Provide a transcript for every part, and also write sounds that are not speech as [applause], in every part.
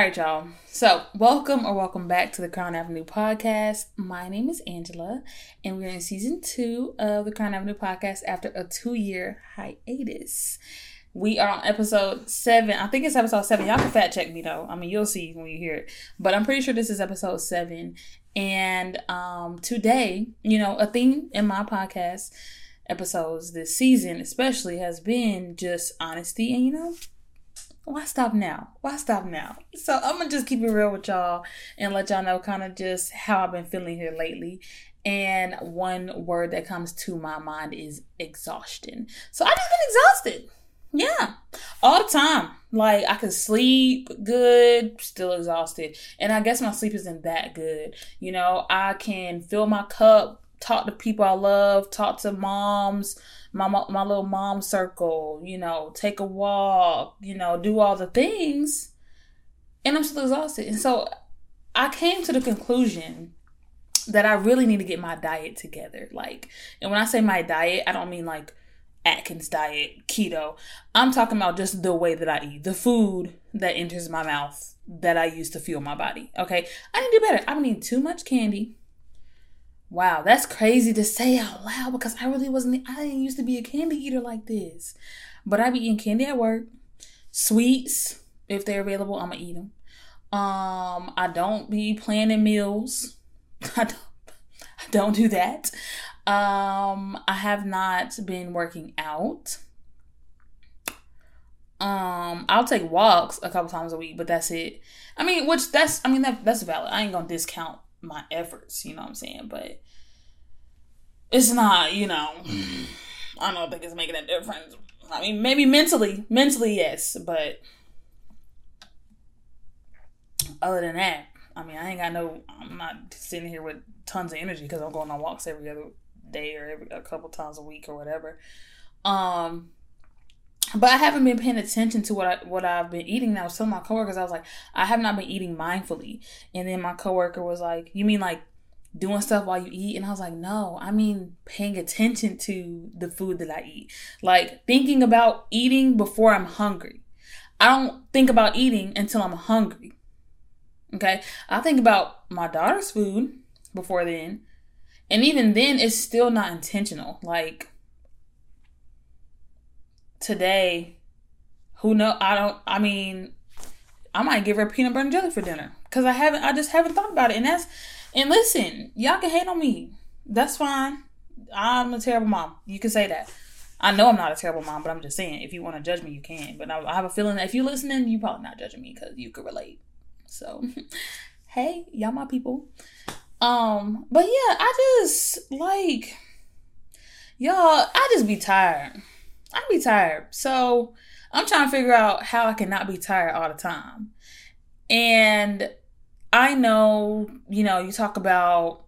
right, y'all. So, welcome or welcome back to the Crown Avenue podcast. My name is Angela, and we're in season two of the Crown Avenue podcast after a two year hiatus. We are on episode seven. I think it's episode seven. Y'all can fact check me though. I mean, you'll see when you hear it. But I'm pretty sure this is episode seven. And um, today, you know, a theme in my podcast episodes this season, especially, has been just honesty and you know why stop now? Why stop now? So I'm gonna just keep it real with y'all and let y'all know kind of just how I've been feeling here lately. And one word that comes to my mind is exhaustion. So I just been exhausted. Yeah. All the time. Like I can sleep good, still exhausted. And I guess my sleep isn't that good. You know, I can fill my cup, talk to people I love, talk to moms, my my little mom circle, you know, take a walk, you know, do all the things, and I'm still exhausted. And so I came to the conclusion that I really need to get my diet together. Like, and when I say my diet, I don't mean like Atkins diet, keto. I'm talking about just the way that I eat, the food that enters my mouth that I use to fuel my body. Okay, I need to do better. I'm eating too much candy. Wow, that's crazy to say out loud because I really wasn't. I didn't used to be a candy eater like this, but I be eating candy at work, sweets if they're available. I'ma eat them. Um, I don't be planning meals. [laughs] I don't. I don't do that. Um, I have not been working out. Um, I'll take walks a couple times a week, but that's it. I mean, which that's I mean that that's valid. I ain't gonna discount my efforts, you know what I'm saying? But it's not, you know, I don't think it's making a difference. I mean, maybe mentally, mentally, yes, but other than that, I mean, I ain't got no, I'm not sitting here with tons of energy because I'm going on walks every other day or every a couple times a week or whatever. Um, but I haven't been paying attention to what I what I've been eating. And I was telling my coworkers, I was like, I have not been eating mindfully. And then my coworker was like, You mean like doing stuff while you eat? And I was like, No, I mean paying attention to the food that I eat. Like thinking about eating before I'm hungry. I don't think about eating until I'm hungry. Okay. I think about my daughter's food before then. And even then, it's still not intentional. Like, today, who know? I don't. I mean, I might give her peanut butter and jelly for dinner because I haven't. I just haven't thought about it. And that's. And listen, y'all can hate on me. That's fine. I'm a terrible mom. You can say that. I know I'm not a terrible mom, but I'm just saying, if you want to judge me, you can. But I, I have a feeling that if you're listening, you're probably not judging me because you could relate. So, [laughs] hey, y'all my people. Um, but yeah, I just like y'all, I just be tired. I be tired. So I'm trying to figure out how I can not be tired all the time. And I know, you know, you talk about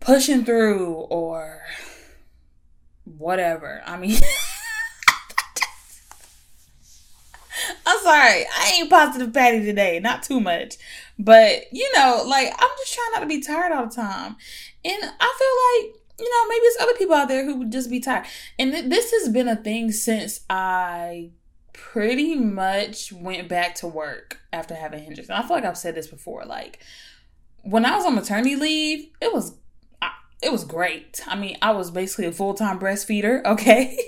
pushing through or whatever. I mean, [laughs] I'm sorry, I ain't positive Patty today, not too much. But, you know, like, I'm just trying not to be tired all the time. And I feel like, you know, maybe it's other people out there who would just be tired. And th- this has been a thing since I pretty much went back to work after having Hendrix. And I feel like I've said this before. Like, when I was on maternity leave, it was it was great. I mean, I was basically a full time breastfeeder. [laughs] Okay.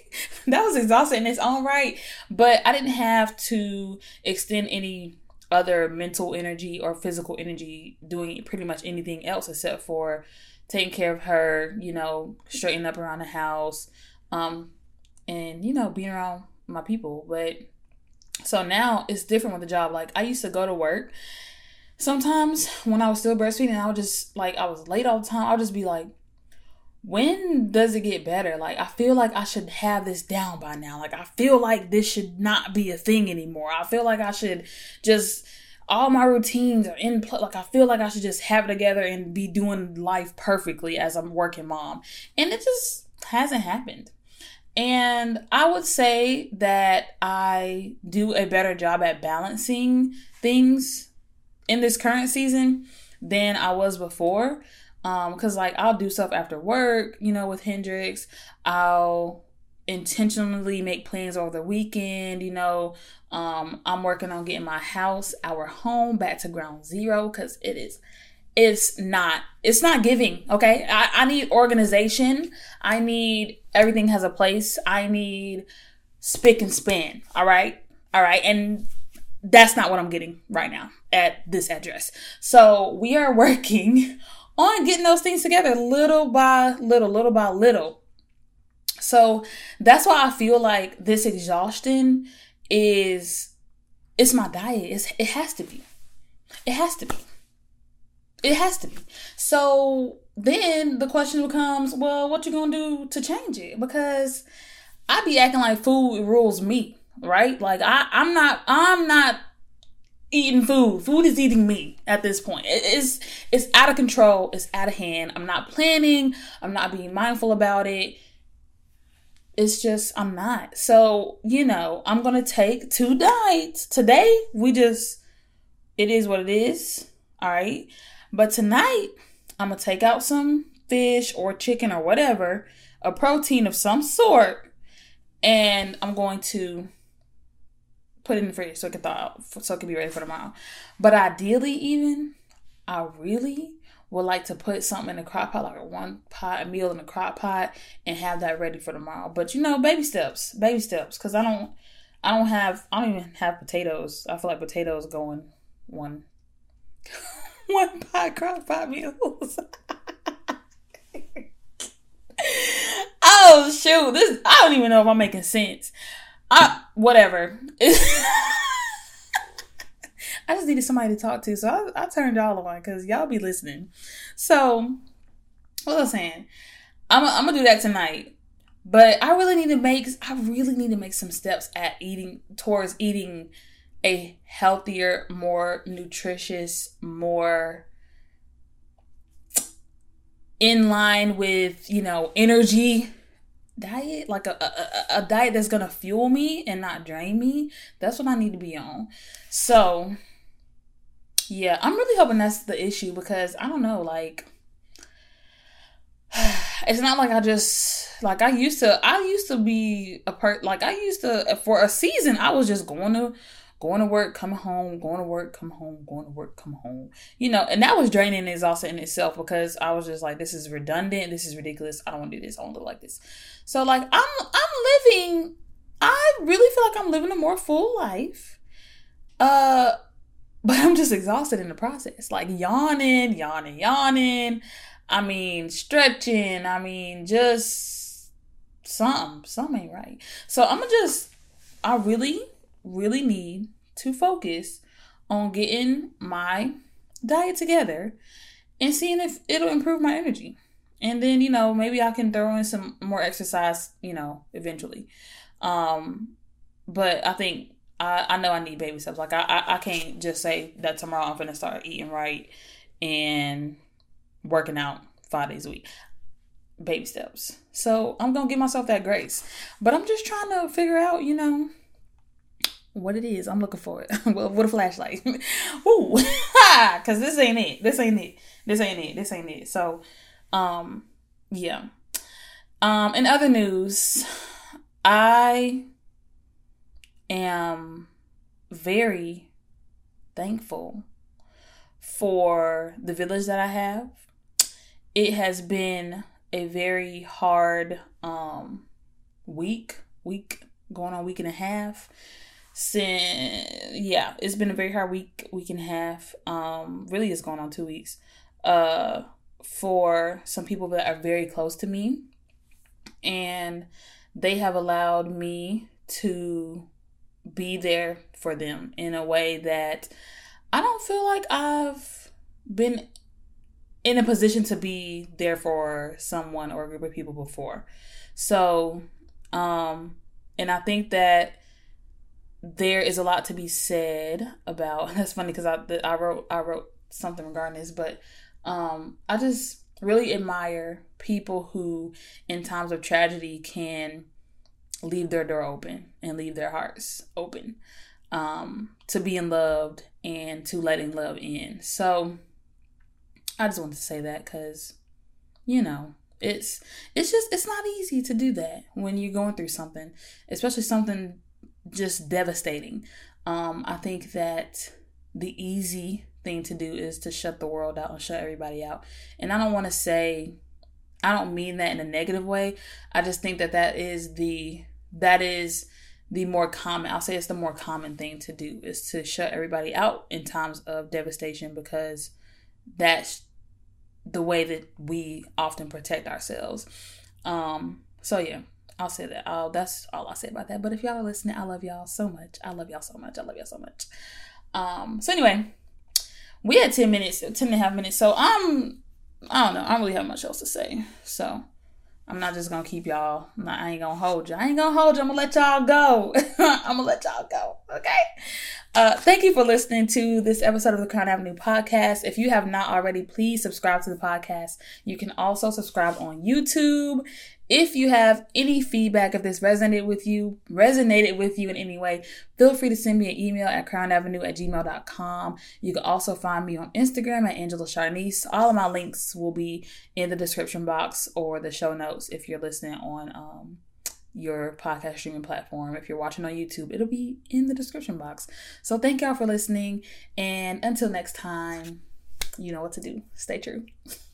[laughs] that was exhausting in its own right. But I didn't have to extend any other mental energy or physical energy doing pretty much anything else except for taking care of her, you know, straightening up around the house, um, and you know, being around my people. But so now it's different with the job. Like I used to go to work. Sometimes when I was still breastfeeding, I would just like I was late all the time. I'll just be like, when does it get better? Like, I feel like I should have this down by now. Like, I feel like this should not be a thing anymore. I feel like I should just, all my routines are in place. Like, I feel like I should just have it together and be doing life perfectly as a working mom. And it just hasn't happened. And I would say that I do a better job at balancing things in this current season than I was before. Um, cause like I'll do stuff after work, you know, with Hendrix. I'll intentionally make plans over the weekend. You know, um, I'm working on getting my house, our home, back to ground zero because it is. It's not. It's not giving. Okay, I, I need organization. I need everything has a place. I need spick and span. All right, all right, and that's not what I'm getting right now at this address. So we are [laughs] working on getting those things together little by little, little by little. So that's why I feel like this exhaustion is it's my diet. It's, it has to be. It has to be. It has to be. So then the question becomes, well, what you gonna do to change it? Because I be acting like food rules me, right? Like I, I'm not, I'm not eating food. Food is eating me at this point. It's it's out of control. It's out of hand. I'm not planning. I'm not being mindful about it. It's just I'm not. So, you know, I'm to take two diets. Today, we just it is what it is. All right? But tonight, I'm to take out some fish or chicken or whatever, a protein of some sort, and I'm going to put it in the fridge so it can thaw out, so it can be ready for tomorrow. But ideally, even I really would like to put something in the crock pot, like a one pot a meal in the crock pot, and have that ready for tomorrow. But you know, baby steps, baby steps, because I don't, I don't have, I don't even have potatoes. I feel like potatoes going one, [laughs] one pot crock pot meals. [laughs] oh shoot, this I don't even know if I'm making sense. I whatever. [laughs] I just needed somebody to talk to, so I, I turned y'all on because y'all be listening. So, what was I saying? I'm gonna do that tonight, but I really need to make I really need to make some steps at eating towards eating a healthier, more nutritious, more in line with you know energy diet, like a, a, a diet that's gonna fuel me and not drain me. That's what I need to be on. So, yeah, I'm really hoping that's the issue because I don't know, like, [sighs] it's not like I just like I used to. I used to be a part like I used to for a season. I was just going to going to work, coming home, going to work, come home, going to work, come home. You know, and that was draining and exhausting in itself because I was just like, this is redundant, this is ridiculous. I don't want to do this. I want to like this. So like I'm I'm living I really feel like I'm living a more full life. Uh but I'm just exhausted in the process. Like yawning, yawning, yawning. I mean, stretching. I mean, just something. Something ain't right. So I'm gonna just I really really need to focus on getting my diet together and seeing if it'll improve my energy. And then, you know, maybe I can throw in some more exercise, you know, eventually. Um, but I think I, I know I need baby steps. Like I, I, I can't just say that tomorrow I'm gonna start eating right and working out five days a week. Baby steps. So I'm gonna give myself that grace. But I'm just trying to figure out, you know, what it is. I'm looking for it. [laughs] Well, with a flashlight. [laughs] Ooh, [laughs] because this ain't it. This ain't it. This ain't it. This ain't it. So, um, yeah. Um, in other news, I am very thankful for the village that I have. It has been a very hard um week, week going on week and a half since yeah, it's been a very hard week, week and a half. Um, really, it's going on two weeks. Uh, for some people that are very close to me, and they have allowed me to be there for them in a way that I don't feel like I've been in a position to be there for someone or a group of people before. So, um, and I think that there is a lot to be said about. [laughs] That's funny because I I wrote I wrote something regarding this, but um, I just really admire people who, in times of tragedy, can leave their door open and leave their hearts open um, to being loved and to letting love in. So I just wanted to say that because, you know, It's it's just it's not easy to do that when you're going through something, especially something just devastating. Um, I think that the easy thing to do is to shut the world out and shut everybody out. And I don't want to say I don't mean that in a negative way. I just think that that is the that is the more common I'll say it's the more common thing to do is to shut everybody out in times of devastation because that's the way that we often protect ourselves. Um so yeah, I'll say that. I'll, that's all I'll say about that. But if y'all are listening, I love y'all so much. I love y'all so much. I love y'all so much. Um so anyway, we had 10 minutes, 10 and a half minutes. So I'm I don't know. I don't really have much else to say. So I'm not just gonna keep y'all. Not, I ain't gonna hold you. I ain't gonna hold you. I'm gonna let y'all go. [laughs] I'm gonna let y'all go. Okay. Uh, thank you for listening to this episode of the Crown Avenue podcast. If you have not already, please subscribe to the podcast. You can also subscribe on YouTube. If you have any feedback, if this resonated with you, resonated with you in any way, feel free to send me an email at crownavenue at gmail.com. You can also find me on Instagram at Angela Charnice. All of my links will be in the description box or the show notes if you're listening on um, your podcast streaming platform. If you're watching on YouTube, it'll be in the description box. So thank y'all for listening. And until next time, you know what to do. Stay true. [laughs]